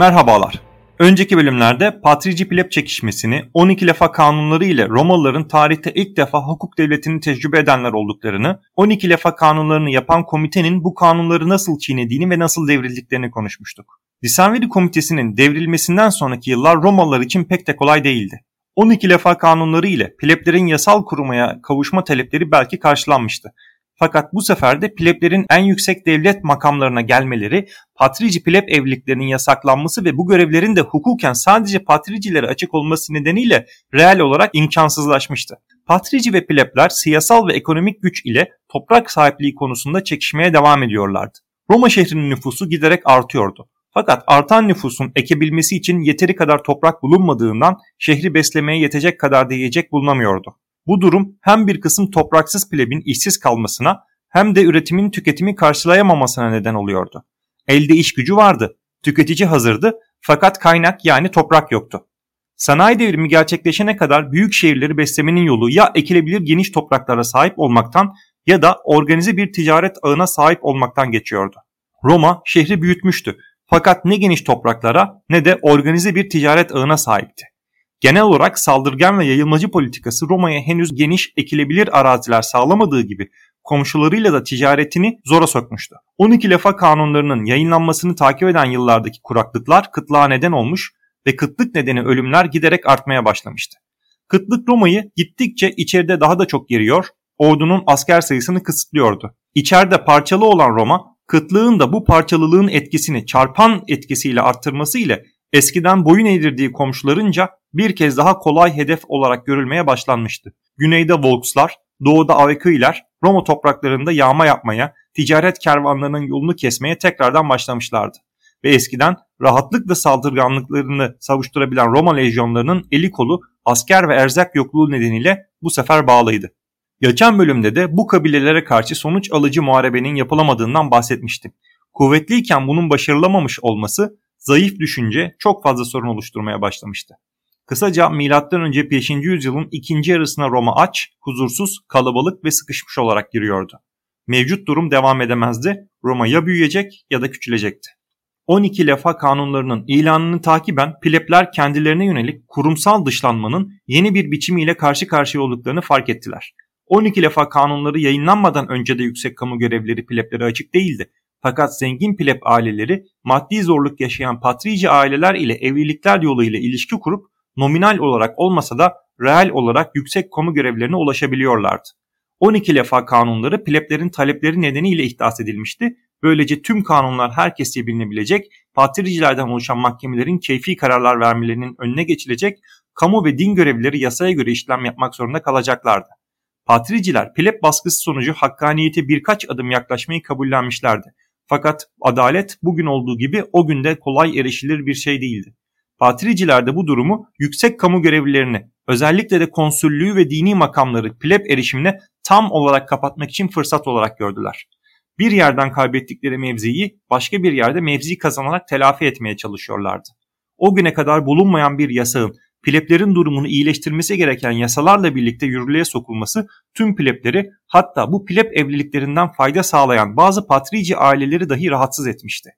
Merhabalar. Önceki bölümlerde Patrici Pleb çekişmesini 12 lafa kanunları ile Romalıların tarihte ilk defa hukuk devletini tecrübe edenler olduklarını, 12 lafa kanunlarını yapan komitenin bu kanunları nasıl çiğnediğini ve nasıl devrildiklerini konuşmuştuk. Disenveri komitesinin devrilmesinden sonraki yıllar Romalılar için pek de kolay değildi. 12 lafa kanunları ile pleblerin yasal kurumaya kavuşma talepleri belki karşılanmıştı. Fakat bu sefer de pleblerin en yüksek devlet makamlarına gelmeleri, patrici pleb evliliklerinin yasaklanması ve bu görevlerin de hukuken sadece patricilere açık olması nedeniyle reel olarak imkansızlaşmıştı. Patrici ve plebler siyasal ve ekonomik güç ile toprak sahipliği konusunda çekişmeye devam ediyorlardı. Roma şehrinin nüfusu giderek artıyordu. Fakat artan nüfusun ekebilmesi için yeteri kadar toprak bulunmadığından şehri beslemeye yetecek kadar da yiyecek bulunamıyordu. Bu durum hem bir kısım topraksız plebin işsiz kalmasına hem de üretimin tüketimi karşılayamamasına neden oluyordu. Elde iş gücü vardı, tüketici hazırdı fakat kaynak yani toprak yoktu. Sanayi devrimi gerçekleşene kadar büyük şehirleri beslemenin yolu ya ekilebilir geniş topraklara sahip olmaktan ya da organize bir ticaret ağına sahip olmaktan geçiyordu. Roma şehri büyütmüştü fakat ne geniş topraklara ne de organize bir ticaret ağına sahipti. Genel olarak saldırgan ve yayılmacı politikası Roma'ya henüz geniş ekilebilir araziler sağlamadığı gibi komşularıyla da ticaretini zora sokmuştu. 12 lafa kanunlarının yayınlanmasını takip eden yıllardaki kuraklıklar kıtlığa neden olmuş ve kıtlık nedeni ölümler giderek artmaya başlamıştı. Kıtlık Roma'yı gittikçe içeride daha da çok geriyor, ordunun asker sayısını kısıtlıyordu. İçeride parçalı olan Roma, kıtlığın da bu parçalılığın etkisini çarpan etkisiyle arttırması ile eskiden boyun eğdirdiği komşularınca bir kez daha kolay hedef olarak görülmeye başlanmıştı. Güneyde Volkslar, doğuda Avekiler Roma topraklarında yağma yapmaya, ticaret kervanlarının yolunu kesmeye tekrardan başlamışlardı. Ve eskiden rahatlıkla saldırganlıklarını savuşturabilen Roma lejyonlarının eli kolu asker ve erzak yokluğu nedeniyle bu sefer bağlıydı. Geçen bölümde de bu kabilelere karşı sonuç alıcı muharebenin yapılamadığından bahsetmiştim. Kuvvetliyken bunun başarılamamış olması zayıf düşünce çok fazla sorun oluşturmaya başlamıştı. Kısaca M.Ö. 5. yüzyılın ikinci yarısına Roma aç, huzursuz, kalabalık ve sıkışmış olarak giriyordu. Mevcut durum devam edemezdi. Roma ya büyüyecek ya da küçülecekti. 12 lefa kanunlarının ilanını takiben plebler kendilerine yönelik kurumsal dışlanmanın yeni bir biçimiyle karşı karşıya olduklarını fark ettiler. 12 lefa kanunları yayınlanmadan önce de yüksek kamu görevleri pleblere açık değildi. Fakat zengin pleb aileleri maddi zorluk yaşayan patrici aileler ile evlilikler yoluyla ilişki kurup nominal olarak olmasa da reel olarak yüksek kamu görevlerine ulaşabiliyorlardı. 12 lefa kanunları pleblerin talepleri nedeniyle ihdas edilmişti. Böylece tüm kanunlar herkesçe bilinebilecek, patricilerden oluşan mahkemelerin keyfi kararlar vermelerinin önüne geçilecek, kamu ve din görevlileri yasaya göre işlem yapmak zorunda kalacaklardı. Patriciler pleb baskısı sonucu hakkaniyete birkaç adım yaklaşmayı kabullenmişlerdi. Fakat adalet bugün olduğu gibi o günde kolay erişilir bir şey değildi. Patriciler de bu durumu yüksek kamu görevlilerini özellikle de konsüllüğü ve dini makamları pleb erişimine tam olarak kapatmak için fırsat olarak gördüler. Bir yerden kaybettikleri mevziyi başka bir yerde mevzi kazanarak telafi etmeye çalışıyorlardı. O güne kadar bulunmayan bir yasağın pleblerin durumunu iyileştirmesi gereken yasalarla birlikte yürürlüğe sokulması tüm plebleri hatta bu pleb evliliklerinden fayda sağlayan bazı patrici aileleri dahi rahatsız etmişti.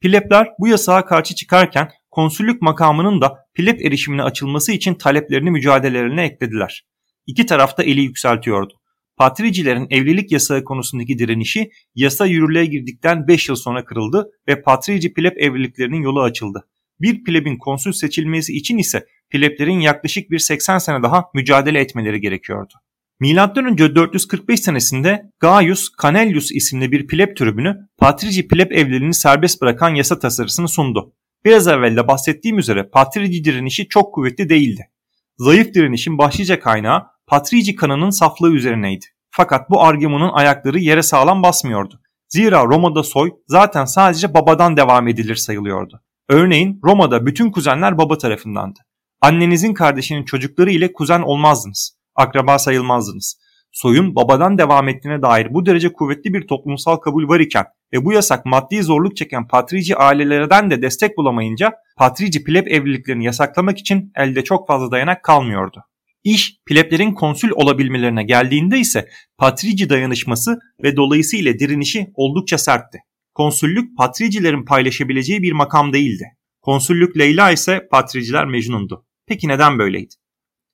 Plebler bu yasağa karşı çıkarken konsüllük makamının da pleb erişimine açılması için taleplerini mücadelelerine eklediler. İki taraf da eli yükseltiyordu. Patricilerin evlilik yasağı konusundaki direnişi yasa yürürlüğe girdikten 5 yıl sonra kırıldı ve patrici pleb evliliklerinin yolu açıldı. Bir plebin konsül seçilmesi için ise pleblerin yaklaşık bir 80 sene daha mücadele etmeleri gerekiyordu. M.Ö. 445 senesinde Gaius Canellius isimli bir pleb tribünü patrici pleb evlerini serbest bırakan yasa tasarısını sundu. Biraz evvel de bahsettiğim üzere patrici direnişi çok kuvvetli değildi. Zayıf direnişin başlıca kaynağı patrici kanının saflığı üzerineydi. Fakat bu argümanın ayakları yere sağlam basmıyordu. Zira Roma'da soy zaten sadece babadan devam edilir sayılıyordu. Örneğin Roma'da bütün kuzenler baba tarafındandı. Annenizin kardeşinin çocukları ile kuzen olmazdınız. Akraba sayılmazdınız. Soyun babadan devam ettiğine dair bu derece kuvvetli bir toplumsal kabul var iken ve bu yasak maddi zorluk çeken patrici ailelerden de destek bulamayınca patrici pleb evliliklerini yasaklamak için elde çok fazla dayanak kalmıyordu. İş pleblerin konsül olabilmelerine geldiğinde ise patrici dayanışması ve dolayısıyla direnişi oldukça sertti. Konsüllük patricilerin paylaşabileceği bir makam değildi. Konsüllük Leyla ise patriciler Mecnun'du. Peki neden böyleydi?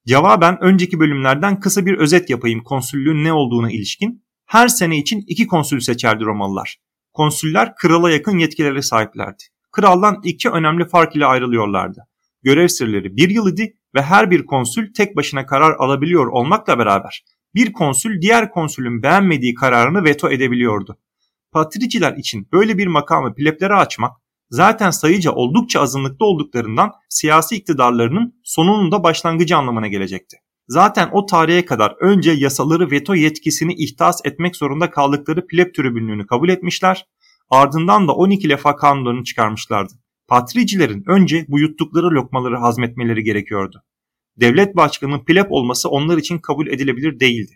Cevaben önceki bölümlerden kısa bir özet yapayım konsüllüğün ne olduğuna ilişkin. Her sene için iki konsül seçerdi Romalılar. Konsüller krala yakın yetkilere sahiplerdi. Kraldan iki önemli fark ile ayrılıyorlardı. Görev sırları bir yıl idi ve her bir konsül tek başına karar alabiliyor olmakla beraber bir konsül diğer konsülün beğenmediği kararını veto edebiliyordu. Patriciler için böyle bir makamı pleplere açmak zaten sayıca oldukça azınlıkta olduklarından siyasi iktidarlarının sonunun da başlangıcı anlamına gelecekti. Zaten o tarihe kadar önce yasaları veto yetkisini ihtas etmek zorunda kaldıkları pleb tribünlüğünü kabul etmişler, ardından da 12 lefa kanunlarını çıkarmışlardı. Patricilerin önce bu yuttukları lokmaları hazmetmeleri gerekiyordu. Devlet başkanının pleb olması onlar için kabul edilebilir değildi.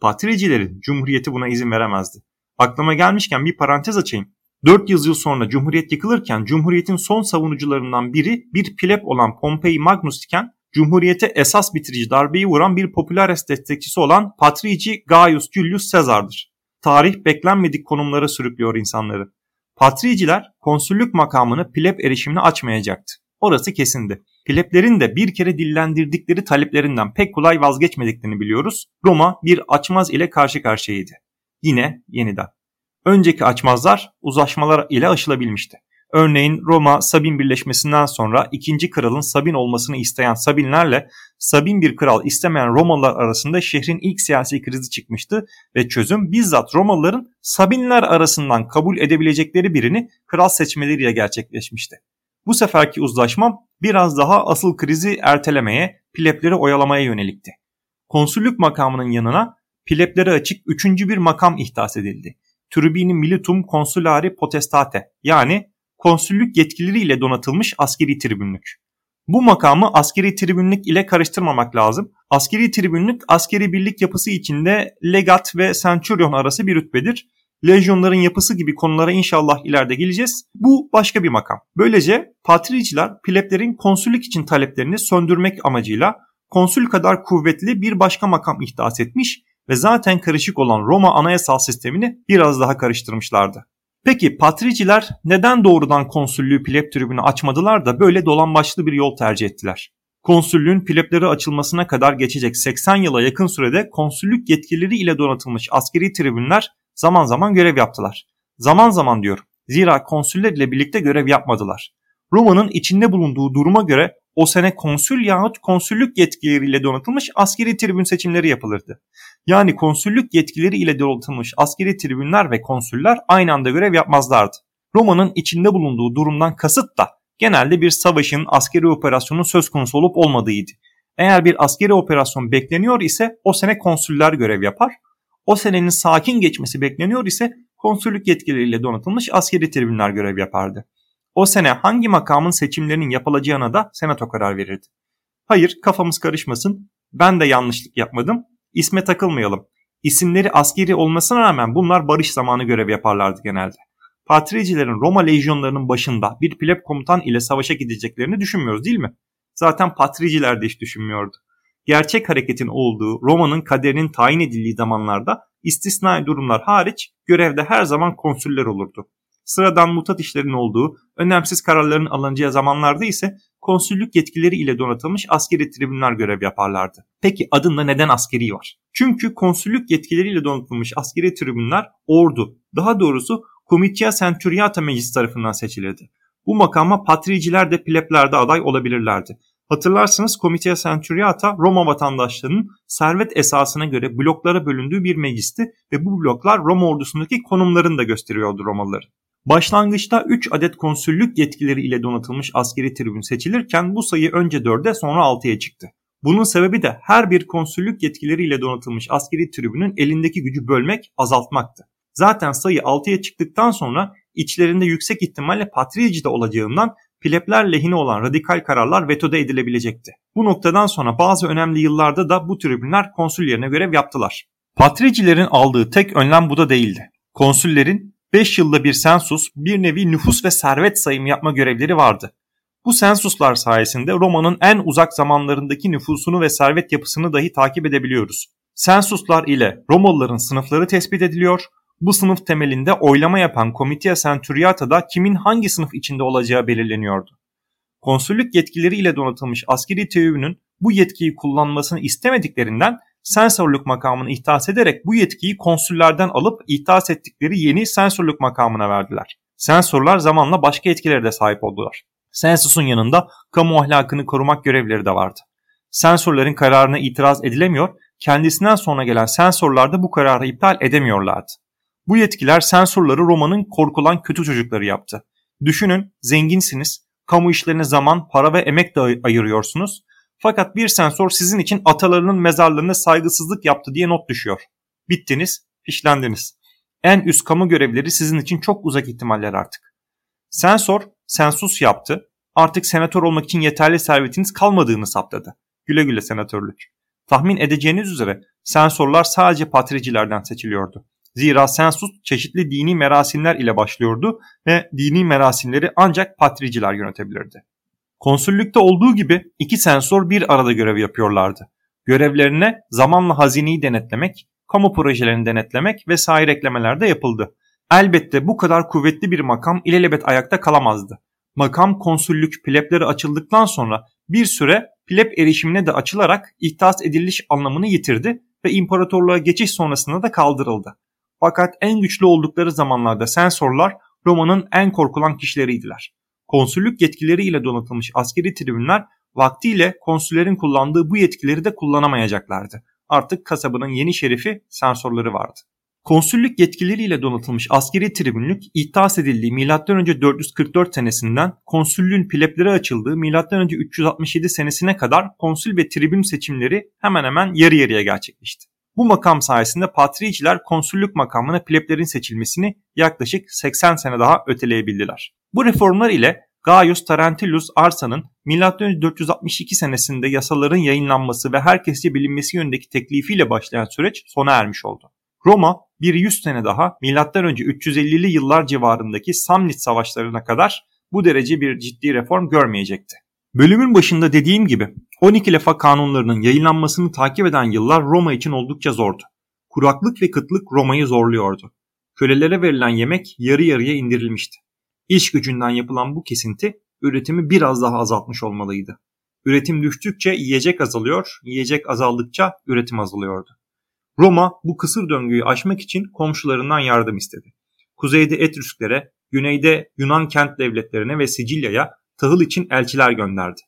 Patricilerin cumhuriyeti buna izin veremezdi. Aklıma gelmişken bir parantez açayım. 400 yıl sonra Cumhuriyet yıkılırken Cumhuriyet'in son savunucularından biri bir pleb olan Pompei Magnus iken Cumhuriyete esas bitirici darbeyi vuran bir popülares destekçisi olan Patrici Gaius Julius Caesar'dır. Tarih beklenmedik konumlara sürüklüyor insanları. Patriciler konsüllük makamını pleb erişimine açmayacaktı. Orası kesindi. Pleblerin de bir kere dillendirdikleri taleplerinden pek kolay vazgeçmediklerini biliyoruz. Roma bir açmaz ile karşı karşıyaydı. Yine yeniden. Önceki açmazlar uzlaşmalar ile aşılabilmişti. Örneğin Roma Sabin birleşmesinden sonra ikinci kralın Sabin olmasını isteyen Sabinlerle Sabin bir kral istemeyen Romalılar arasında şehrin ilk siyasi krizi çıkmıştı ve çözüm bizzat Romalıların Sabinler arasından kabul edebilecekleri birini kral seçmeleriyle gerçekleşmişti. Bu seferki uzlaşma biraz daha asıl krizi ertelemeye, plebleri oyalamaya yönelikti. Konsüllük makamının yanına pleblere açık üçüncü bir makam ihdas edildi. Tribuni Militum Consulari Potestate yani konsüllük yetkileriyle donatılmış askeri tribünlük. Bu makamı askeri tribünlük ile karıştırmamak lazım. Askeri tribünlük askeri birlik yapısı içinde legat ve centurion arası bir rütbedir. Lejyonların yapısı gibi konulara inşallah ileride geleceğiz. Bu başka bir makam. Böylece patriciler pleblerin konsüllük için taleplerini söndürmek amacıyla konsül kadar kuvvetli bir başka makam ihdas etmiş ve zaten karışık olan Roma anayasal sistemini biraz daha karıştırmışlardı. Peki patriciler neden doğrudan konsüllüğü pleb tribünü açmadılar da böyle dolambaçlı bir yol tercih ettiler? Konsüllüğün plebleri açılmasına kadar geçecek 80 yıla yakın sürede konsüllük yetkilileri ile donatılmış askeri tribünler zaman zaman görev yaptılar. Zaman zaman diyor. Zira konsüller ile birlikte görev yapmadılar. Roma'nın içinde bulunduğu duruma göre o sene konsül yahut konsüllük yetkileriyle donatılmış askeri tribün seçimleri yapılırdı. Yani konsüllük yetkileri ile donatılmış askeri tribünler ve konsüller aynı anda görev yapmazlardı. Roma'nın içinde bulunduğu durumdan kasıt da genelde bir savaşın askeri operasyonun söz konusu olup olmadığıydı. Eğer bir askeri operasyon bekleniyor ise o sene konsüller görev yapar. O senenin sakin geçmesi bekleniyor ise konsüllük yetkileriyle donatılmış askeri tribünler görev yapardı. O sene hangi makamın seçimlerinin yapılacağına da senato karar verirdi. Hayır kafamız karışmasın ben de yanlışlık yapmadım isme takılmayalım. İsimleri askeri olmasına rağmen bunlar barış zamanı görev yaparlardı genelde. Patricilerin Roma lejyonlarının başında bir pleb komutan ile savaşa gideceklerini düşünmüyoruz değil mi? Zaten patriciler de hiç düşünmüyordu. Gerçek hareketin olduğu Roma'nın kaderinin tayin edildiği zamanlarda istisnai durumlar hariç görevde her zaman konsüller olurdu. Sıradan mutat işlerin olduğu, önemsiz kararların alınacağı zamanlarda ise konsüllük yetkileri ile donatılmış askeri tribünler görev yaparlardı. Peki adında neden askeri var? Çünkü konsüllük yetkileriyle donatılmış askeri tribünler ordu, daha doğrusu Comitia Centuriata Meclisi tarafından seçilirdi. Bu makama patriciler de plebler de aday olabilirlerdi. Hatırlarsanız Comitia Centuriata Roma vatandaşlarının servet esasına göre bloklara bölündüğü bir meclisti ve bu bloklar Roma ordusundaki konumlarını da gösteriyordu Romalıların. Başlangıçta 3 adet konsüllük yetkileri ile donatılmış askeri tribün seçilirken bu sayı önce 4'e sonra 6'ya çıktı. Bunun sebebi de her bir konsüllük yetkileri ile donatılmış askeri tribünün elindeki gücü bölmek, azaltmaktı. Zaten sayı 6'ya çıktıktan sonra içlerinde yüksek ihtimalle patriyeci de olacağından plebler lehine olan radikal kararlar vetoda edilebilecekti. Bu noktadan sonra bazı önemli yıllarda da bu tribünler konsül yerine görev yaptılar. Patricilerin aldığı tek önlem bu da değildi. Konsüllerin 5 yılda bir sensus bir nevi nüfus ve servet sayımı yapma görevleri vardı. Bu sensuslar sayesinde Roma'nın en uzak zamanlarındaki nüfusunu ve servet yapısını dahi takip edebiliyoruz. Sensuslar ile Romalıların sınıfları tespit ediliyor, bu sınıf temelinde oylama yapan Comitia Centuriata'da kimin hangi sınıf içinde olacağı belirleniyordu. konsüllük yetkileriyle donatılmış askeri tribünün bu yetkiyi kullanmasını istemediklerinden sensörlük makamını ihtas ederek bu yetkiyi konsüllerden alıp ihtas ettikleri yeni sensörlük makamına verdiler. Sensörler zamanla başka etkilere de sahip oldular. Sensus'un yanında kamu ahlakını korumak görevleri de vardı. Sensörlerin kararına itiraz edilemiyor, kendisinden sonra gelen sensörler de bu kararı iptal edemiyorlardı. Bu yetkiler sensörleri Roma'nın korkulan kötü çocukları yaptı. Düşünün zenginsiniz, kamu işlerine zaman, para ve emek de ayırıyorsunuz. Fakat bir sensör sizin için atalarının mezarlarına saygısızlık yaptı diye not düşüyor. Bittiniz, fişlendiniz. En üst kamu görevleri sizin için çok uzak ihtimaller artık. Sensör, sensus yaptı. Artık senatör olmak için yeterli servetiniz kalmadığını saptadı. Güle güle senatörlük. Tahmin edeceğiniz üzere sensörler sadece patricilerden seçiliyordu. Zira sensus çeşitli dini merasimler ile başlıyordu ve dini merasimleri ancak patriciler yönetebilirdi. Konsüllükte olduğu gibi iki sensör bir arada görev yapıyorlardı. Görevlerine zamanla hazineyi denetlemek, kamu projelerini denetlemek vesaire eklemeler de yapıldı. Elbette bu kadar kuvvetli bir makam ilelebet ayakta kalamazdı. Makam konsüllük plebleri açıldıktan sonra bir süre pleb erişimine de açılarak ihtas ediliş anlamını yitirdi ve imparatorluğa geçiş sonrasında da kaldırıldı. Fakat en güçlü oldukları zamanlarda sensorlar Roma'nın en korkulan kişileriydiler. Konsüllük yetkileriyle donatılmış askeri tribünler vaktiyle konsüllerin kullandığı bu yetkileri de kullanamayacaklardı. Artık kasabının yeni şerifi sensorları vardı. Konsüllük yetkileriyle donatılmış askeri tribünlük ihtas edildiği M.Ö. 444 senesinden konsüllüğün plebleri açıldığı M.Ö. 367 senesine kadar konsül ve tribün seçimleri hemen hemen yarı yarıya gerçekleşti. Bu makam sayesinde patriciler konsüllük makamına pleblerin seçilmesini yaklaşık 80 sene daha öteleyebildiler. Bu reformlar ile Gaius Tarentulus Arsa'nın M.Ö. 462 senesinde yasaların yayınlanması ve herkesçe bilinmesi yönündeki teklifiyle başlayan süreç sona ermiş oldu. Roma bir 100 sene daha M.Ö. 350'li yıllar civarındaki Samnit savaşlarına kadar bu derece bir ciddi reform görmeyecekti. Bölümün başında dediğim gibi 12 lefa kanunlarının yayınlanmasını takip eden yıllar Roma için oldukça zordu. Kuraklık ve kıtlık Roma'yı zorluyordu. Kölelere verilen yemek yarı yarıya indirilmişti. İş gücünden yapılan bu kesinti üretimi biraz daha azaltmış olmalıydı. Üretim düştükçe yiyecek azalıyor, yiyecek azaldıkça üretim azalıyordu. Roma bu kısır döngüyü aşmak için komşularından yardım istedi. Kuzeyde Etrüsklere, güneyde Yunan kent devletlerine ve Sicilya'ya tahıl için elçiler gönderdi.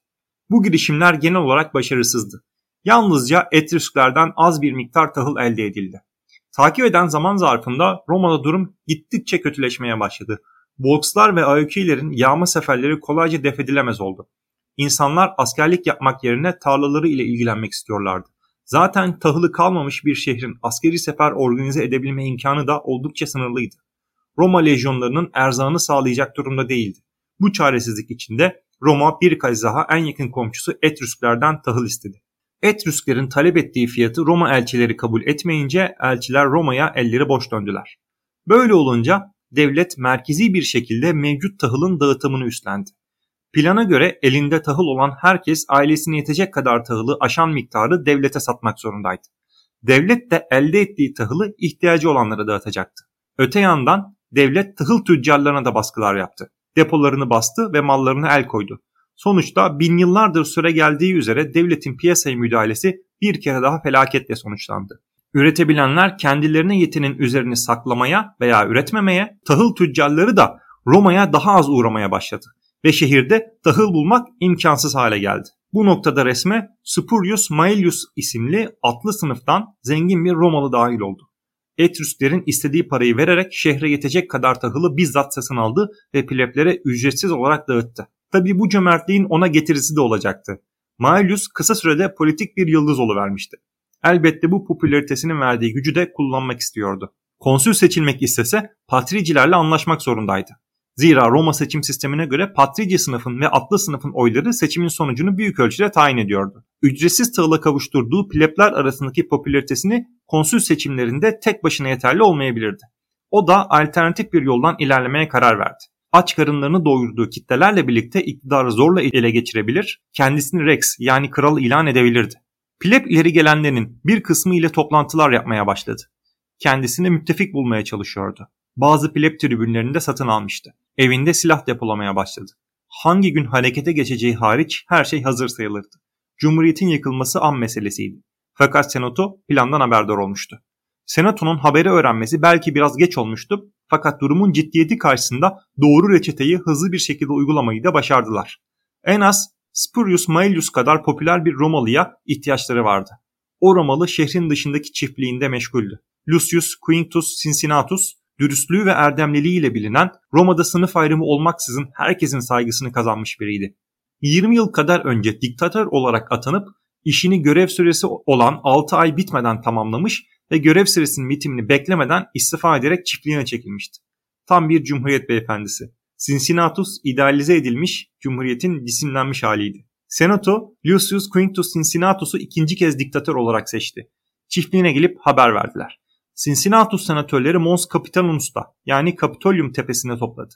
Bu girişimler genel olarak başarısızdı. Yalnızca Etrüsklerden az bir miktar tahıl elde edildi. Takip eden zaman zarfında Roma'da durum gittikçe kötüleşmeye başladı. Volkslar ve Aökilerin yağma seferleri kolayca defedilemez oldu. İnsanlar askerlik yapmak yerine tarlaları ile ilgilenmek istiyorlardı. Zaten tahılı kalmamış bir şehrin askeri sefer organize edebilme imkanı da oldukça sınırlıydı. Roma lejyonlarının erzağını sağlayacak durumda değildi. Bu çaresizlik içinde Roma bir kez daha en yakın komşusu Etrüsklerden tahıl istedi. Etrüsklerin talep ettiği fiyatı Roma elçileri kabul etmeyince elçiler Roma'ya elleri boş döndüler. Böyle olunca devlet merkezi bir şekilde mevcut tahılın dağıtımını üstlendi. Plana göre elinde tahıl olan herkes ailesine yetecek kadar tahılı aşan miktarı devlete satmak zorundaydı. Devlet de elde ettiği tahılı ihtiyacı olanlara dağıtacaktı. Öte yandan devlet tahıl tüccarlarına da baskılar yaptı. Depolarını bastı ve mallarına el koydu. Sonuçta bin yıllardır süre geldiği üzere devletin piyasaya müdahalesi bir kere daha felaketle sonuçlandı. Üretebilenler kendilerine yetenin üzerini saklamaya veya üretmemeye, tahıl tüccarları da Roma'ya daha az uğramaya başladı ve şehirde tahıl bulmak imkansız hale geldi. Bu noktada resme Spurius Maelius isimli atlı sınıftan zengin bir Romalı dahil oldu. Etrüsklerin istediği parayı vererek şehre yetecek kadar tahılı bizzat satın aldı ve pleblere ücretsiz olarak dağıttı. Tabi bu cömertliğin ona getirisi de olacaktı. Maelius kısa sürede politik bir yıldız vermişti. Elbette bu popülaritesinin verdiği gücü de kullanmak istiyordu. Konsül seçilmek istese patricilerle anlaşmak zorundaydı. Zira Roma seçim sistemine göre patrici sınıfın ve atlı sınıfın oyları seçimin sonucunu büyük ölçüde tayin ediyordu. Ücretsiz tahıla kavuşturduğu plebler arasındaki popülaritesini konsül seçimlerinde tek başına yeterli olmayabilirdi. O da alternatif bir yoldan ilerlemeye karar verdi. Aç karınlarını doyurduğu kitlelerle birlikte iktidarı zorla ele geçirebilir, kendisini Rex yani kral ilan edebilirdi. Pleb ileri gelenlerin bir kısmı ile toplantılar yapmaya başladı. Kendisine müttefik bulmaya çalışıyordu. Bazı pleb tribünlerinde satın almıştı. Evinde silah depolamaya başladı. hangi gün harekete geçeceği hariç her şey hazır sayılırdı. Cumhuriyetin yıkılması an meselesiydi. Fakat Senato plandan haberdar olmuştu. Senato'nun haberi öğrenmesi belki biraz geç olmuştu fakat durumun ciddiyeti karşısında doğru reçeteyi hızlı bir şekilde uygulamayı da başardılar. En az Spurius Maelius kadar popüler bir Romalı'ya ihtiyaçları vardı. O Romalı şehrin dışındaki çiftliğinde meşguldü. Lucius Quintus Cincinnatus, dürüstlüğü ve erdemliliğiyle bilinen Roma'da sınıf ayrımı olmaksızın herkesin saygısını kazanmış biriydi. 20 yıl kadar önce diktatör olarak atanıp işini görev süresi olan 6 ay bitmeden tamamlamış ve görev süresinin bitimini beklemeden istifa ederek çiftliğine çekilmişti. Tam bir cumhuriyet beyefendisi. Cincinnatus idealize edilmiş cumhuriyetin cisimlenmiş haliydi. Senato, Lucius Quintus Cincinnatus'u ikinci kez diktatör olarak seçti. Çiftliğine gelip haber verdiler. Cincinnatus senatörleri Mons Capitanus'ta yani Kapitolium tepesine topladı.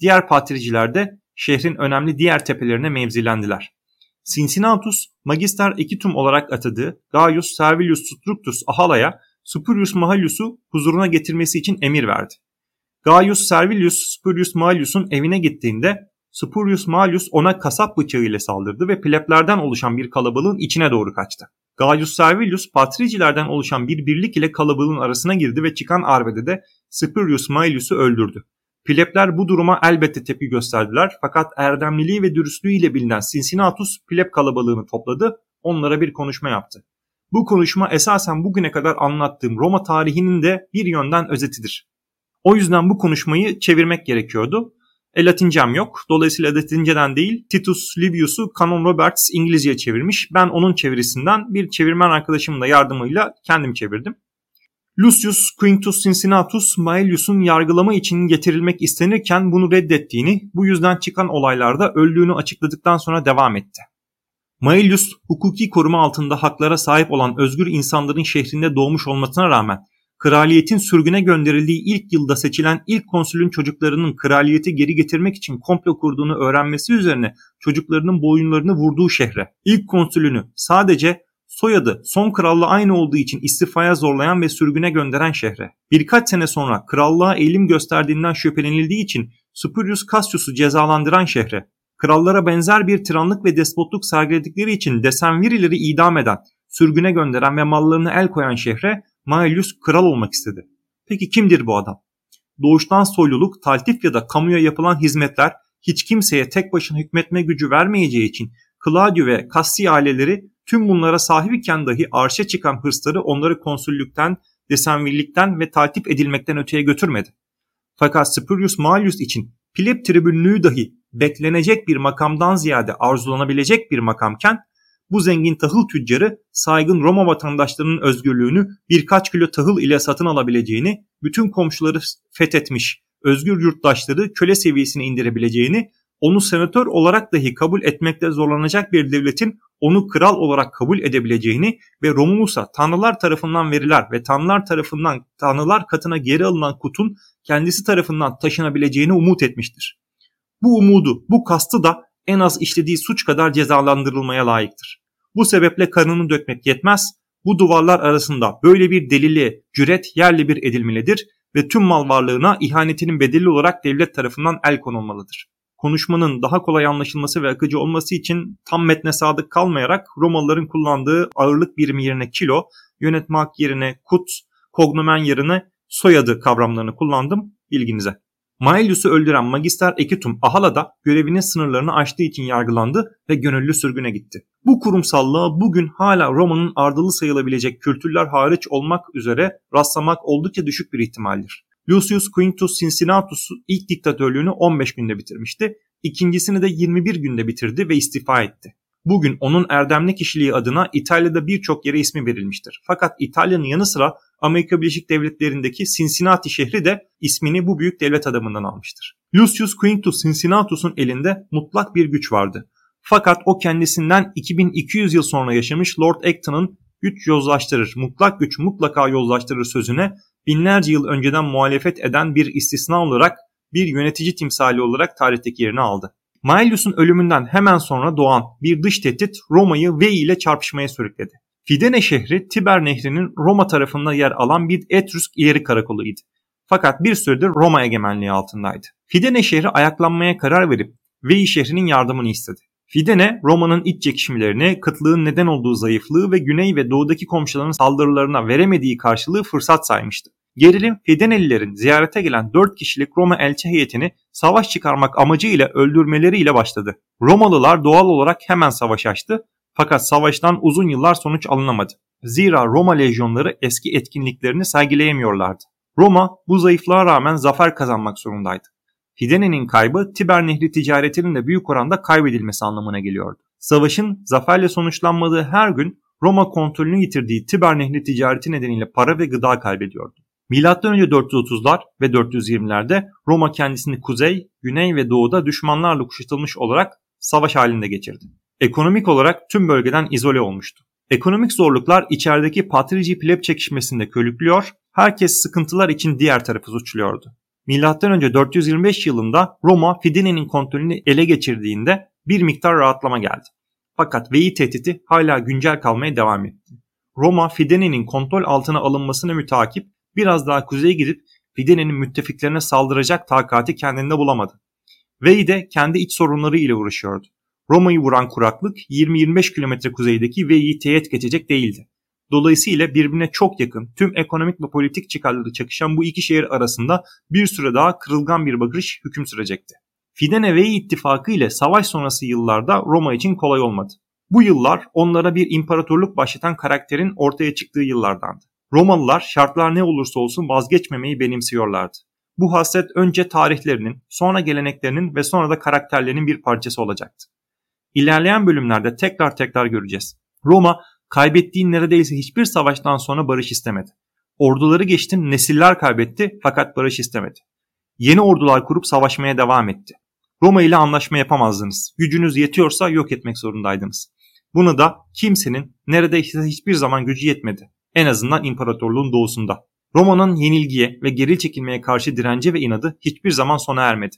Diğer patriciler de şehrin önemli diğer tepelerine mevzilendiler. Cincinnatus, Magister Equitum olarak atadığı Gaius Servilius Structus Ahala'ya Spurius Mahallius'u huzuruna getirmesi için emir verdi. Gaius Servilius Spurius Mallius'un evine gittiğinde Spurius Mallius ona kasap bıçağı ile saldırdı ve pleblerden oluşan bir kalabalığın içine doğru kaçtı. Gaius Servilius patricilerden oluşan bir birlik ile kalabalığın arasına girdi ve çıkan arbedede Spurius Mallius'u öldürdü. Plebler bu duruma elbette tepki gösterdiler fakat erdemliliği ve dürüstlüğüyle bilinen Cincinnatus pleb kalabalığını topladı, onlara bir konuşma yaptı. Bu konuşma esasen bugüne kadar anlattığım Roma tarihinin de bir yönden özetidir. O yüzden bu konuşmayı çevirmek gerekiyordu. E, Latincem yok. Dolayısıyla Latinceden değil Titus Livius'u Canon Roberts İngilizceye çevirmiş. Ben onun çevirisinden bir çevirmen arkadaşımın da yardımıyla kendim çevirdim. Lucius Quintus Cincinnatus Maelius'un yargılama için getirilmek istenirken bunu reddettiğini, bu yüzden çıkan olaylarda öldüğünü açıkladıktan sonra devam etti. Maelius, hukuki koruma altında haklara sahip olan özgür insanların şehrinde doğmuş olmasına rağmen kraliyetin sürgüne gönderildiği ilk yılda seçilen ilk konsülün çocuklarının kraliyeti geri getirmek için komplo kurduğunu öğrenmesi üzerine çocuklarının boyunlarını vurduğu şehre, ilk konsülünü sadece soyadı son kralla aynı olduğu için istifaya zorlayan ve sürgüne gönderen şehre. Birkaç sene sonra krallığa eğilim gösterdiğinden şüphelenildiği için Spurius Cassius'u cezalandıran şehre. Krallara benzer bir tiranlık ve despotluk sergiledikleri için Desenvirileri idam eden, sürgüne gönderen ve mallarını el koyan şehre Maelius kral olmak istedi. Peki kimdir bu adam? Doğuştan soyluluk, taltif ya da kamuya yapılan hizmetler hiç kimseye tek başına hükmetme gücü vermeyeceği için Claudio ve Cassi aileleri tüm bunlara sahip iken dahi arşa çıkan hırsları onları konsüllükten, desenvillikten ve taltif edilmekten öteye götürmedi. Fakat Spurius Mallius için pleb tribünlüğü dahi beklenecek bir makamdan ziyade arzulanabilecek bir makamken bu zengin tahıl tüccarı saygın Roma vatandaşlarının özgürlüğünü birkaç kilo tahıl ile satın alabileceğini, bütün komşuları fethetmiş özgür yurttaşları köle seviyesine indirebileceğini, onu senatör olarak dahi kabul etmekte zorlanacak bir devletin onu kral olarak kabul edebileceğini ve Romulus'a tanrılar tarafından veriler ve tanrılar tarafından tanrılar katına geri alınan kutun kendisi tarafından taşınabileceğini umut etmiştir. Bu umudu, bu kastı da en az işlediği suç kadar cezalandırılmaya layıktır. Bu sebeple kanını dökmek yetmez, bu duvarlar arasında böyle bir delili cüret yerli bir edilmelidir ve tüm mal varlığına ihanetinin bedeli olarak devlet tarafından el konulmalıdır. Konuşmanın daha kolay anlaşılması ve akıcı olması için tam metne sadık kalmayarak Romalıların kullandığı ağırlık birimi yerine kilo, yönetme hak yerine kut, kognomen yerine soyadı kavramlarını kullandım bilginize. Maelius'u öldüren Magister Equitum Ahala da görevinin sınırlarını aştığı için yargılandı ve gönüllü sürgüne gitti. Bu kurumsallığa bugün hala Roma'nın ardılı sayılabilecek kültürler hariç olmak üzere rastlamak oldukça düşük bir ihtimaldir. Lucius Quintus Cincinnatus ilk diktatörlüğünü 15 günde bitirmişti. İkincisini de 21 günde bitirdi ve istifa etti. Bugün onun erdemli kişiliği adına İtalya'da birçok yere ismi verilmiştir. Fakat İtalya'nın yanı sıra Amerika Birleşik Devletleri'ndeki Cincinnati şehri de ismini bu büyük devlet adamından almıştır. Lucius Quintus Cincinnatus'un elinde mutlak bir güç vardı. Fakat o kendisinden 2200 yıl sonra yaşamış Lord Acton'ın güç yozlaştırır, mutlak güç mutlaka yozlaştırır sözüne binlerce yıl önceden muhalefet eden bir istisna olarak bir yönetici timsali olarak tarihteki yerini aldı. Maelius'un ölümünden hemen sonra doğan bir dış tehdit Roma'yı Veii ile çarpışmaya sürükledi. Fidene şehri Tiber nehrinin Roma tarafında yer alan bir Etrusk ileri karakoluydu. Fakat bir süredir Roma egemenliği altındaydı. Fidene şehri ayaklanmaya karar verip Veii şehrinin yardımını istedi. Fidene Roma'nın iç çekişmelerini, kıtlığın neden olduğu zayıflığı ve güney ve doğudaki komşularının saldırılarına veremediği karşılığı fırsat saymıştı. Gerilim Fidenelilerin ziyarete gelen 4 kişilik Roma elçi heyetini savaş çıkarmak amacıyla öldürmeleriyle başladı. Romalılar doğal olarak hemen savaş açtı fakat savaştan uzun yıllar sonuç alınamadı. Zira Roma lejyonları eski etkinliklerini sergileyemiyorlardı. Roma bu zayıflığa rağmen zafer kazanmak zorundaydı. Fidene'nin kaybı Tiber Nehri ticaretinin de büyük oranda kaybedilmesi anlamına geliyordu. Savaşın zaferle sonuçlanmadığı her gün Roma kontrolünü yitirdiği Tiber Nehri ticareti nedeniyle para ve gıda kaybediyordu. M.Ö. 430'lar ve 420'lerde Roma kendisini kuzey, güney ve doğuda düşmanlarla kuşatılmış olarak savaş halinde geçirdi. Ekonomik olarak tüm bölgeden izole olmuştu. Ekonomik zorluklar içerideki patrici pleb çekişmesinde körüklüyor, herkes sıkıntılar için diğer tarafı suçluyordu. M.Ö. 425 yılında Roma Fidene'nin kontrolünü ele geçirdiğinde bir miktar rahatlama geldi. Fakat Veii tehdidi hala güncel kalmaya devam etti. Roma Fidene'nin kontrol altına alınmasını mütakip biraz daha kuzeye gidip Fidene'nin müttefiklerine saldıracak takati kendinde bulamadı. Veii de kendi iç sorunları ile uğraşıyordu. Roma'yı vuran kuraklık 20-25 kilometre kuzeydeki Veii'yi teğet geçecek değildi. Dolayısıyla birbirine çok yakın tüm ekonomik ve politik çıkarları çakışan bu iki şehir arasında bir süre daha kırılgan bir bakış hüküm sürecekti. Fidene Veii ittifakı ile savaş sonrası yıllarda Roma için kolay olmadı. Bu yıllar onlara bir imparatorluk başlatan karakterin ortaya çıktığı yıllardandı. Romalılar şartlar ne olursa olsun vazgeçmemeyi benimsiyorlardı. Bu hasret önce tarihlerinin, sonra geleneklerinin ve sonra da karakterlerinin bir parçası olacaktı. İlerleyen bölümlerde tekrar tekrar göreceğiz. Roma kaybettiği neredeyse hiçbir savaştan sonra barış istemedi. Orduları geçtim nesiller kaybetti fakat barış istemedi. Yeni ordular kurup savaşmaya devam etti. Roma ile anlaşma yapamazdınız. Gücünüz yetiyorsa yok etmek zorundaydınız. Bunu da kimsenin neredeyse hiçbir zaman gücü yetmedi. En azından imparatorluğun doğusunda. Roma'nın yenilgiye ve geri çekilmeye karşı direnci ve inadı hiçbir zaman sona ermedi.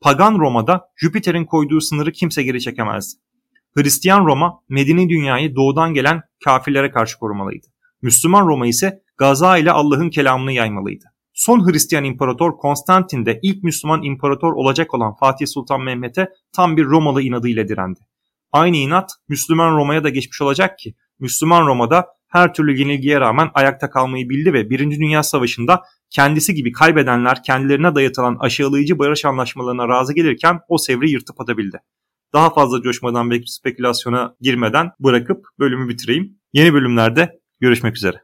Pagan Roma'da Jüpiter'in koyduğu sınırı kimse geri çekemezdi. Hristiyan Roma Medeni dünyayı doğudan gelen kafirlere karşı korumalıydı. Müslüman Roma ise gaza ile Allah'ın kelamını yaymalıydı. Son Hristiyan İmparator Konstantin de ilk Müslüman imparator olacak olan Fatih Sultan Mehmet'e tam bir Romalı inadıyla direndi. Aynı inat Müslüman Roma'ya da geçmiş olacak ki Müslüman Roma'da her türlü yenilgiye rağmen ayakta kalmayı bildi ve 1. Dünya Savaşı'nda kendisi gibi kaybedenler kendilerine dayatılan aşağılayıcı barış anlaşmalarına razı gelirken o sevri yırtıp atabildi. Daha fazla coşmadan ve spekülasyona girmeden bırakıp bölümü bitireyim. Yeni bölümlerde görüşmek üzere.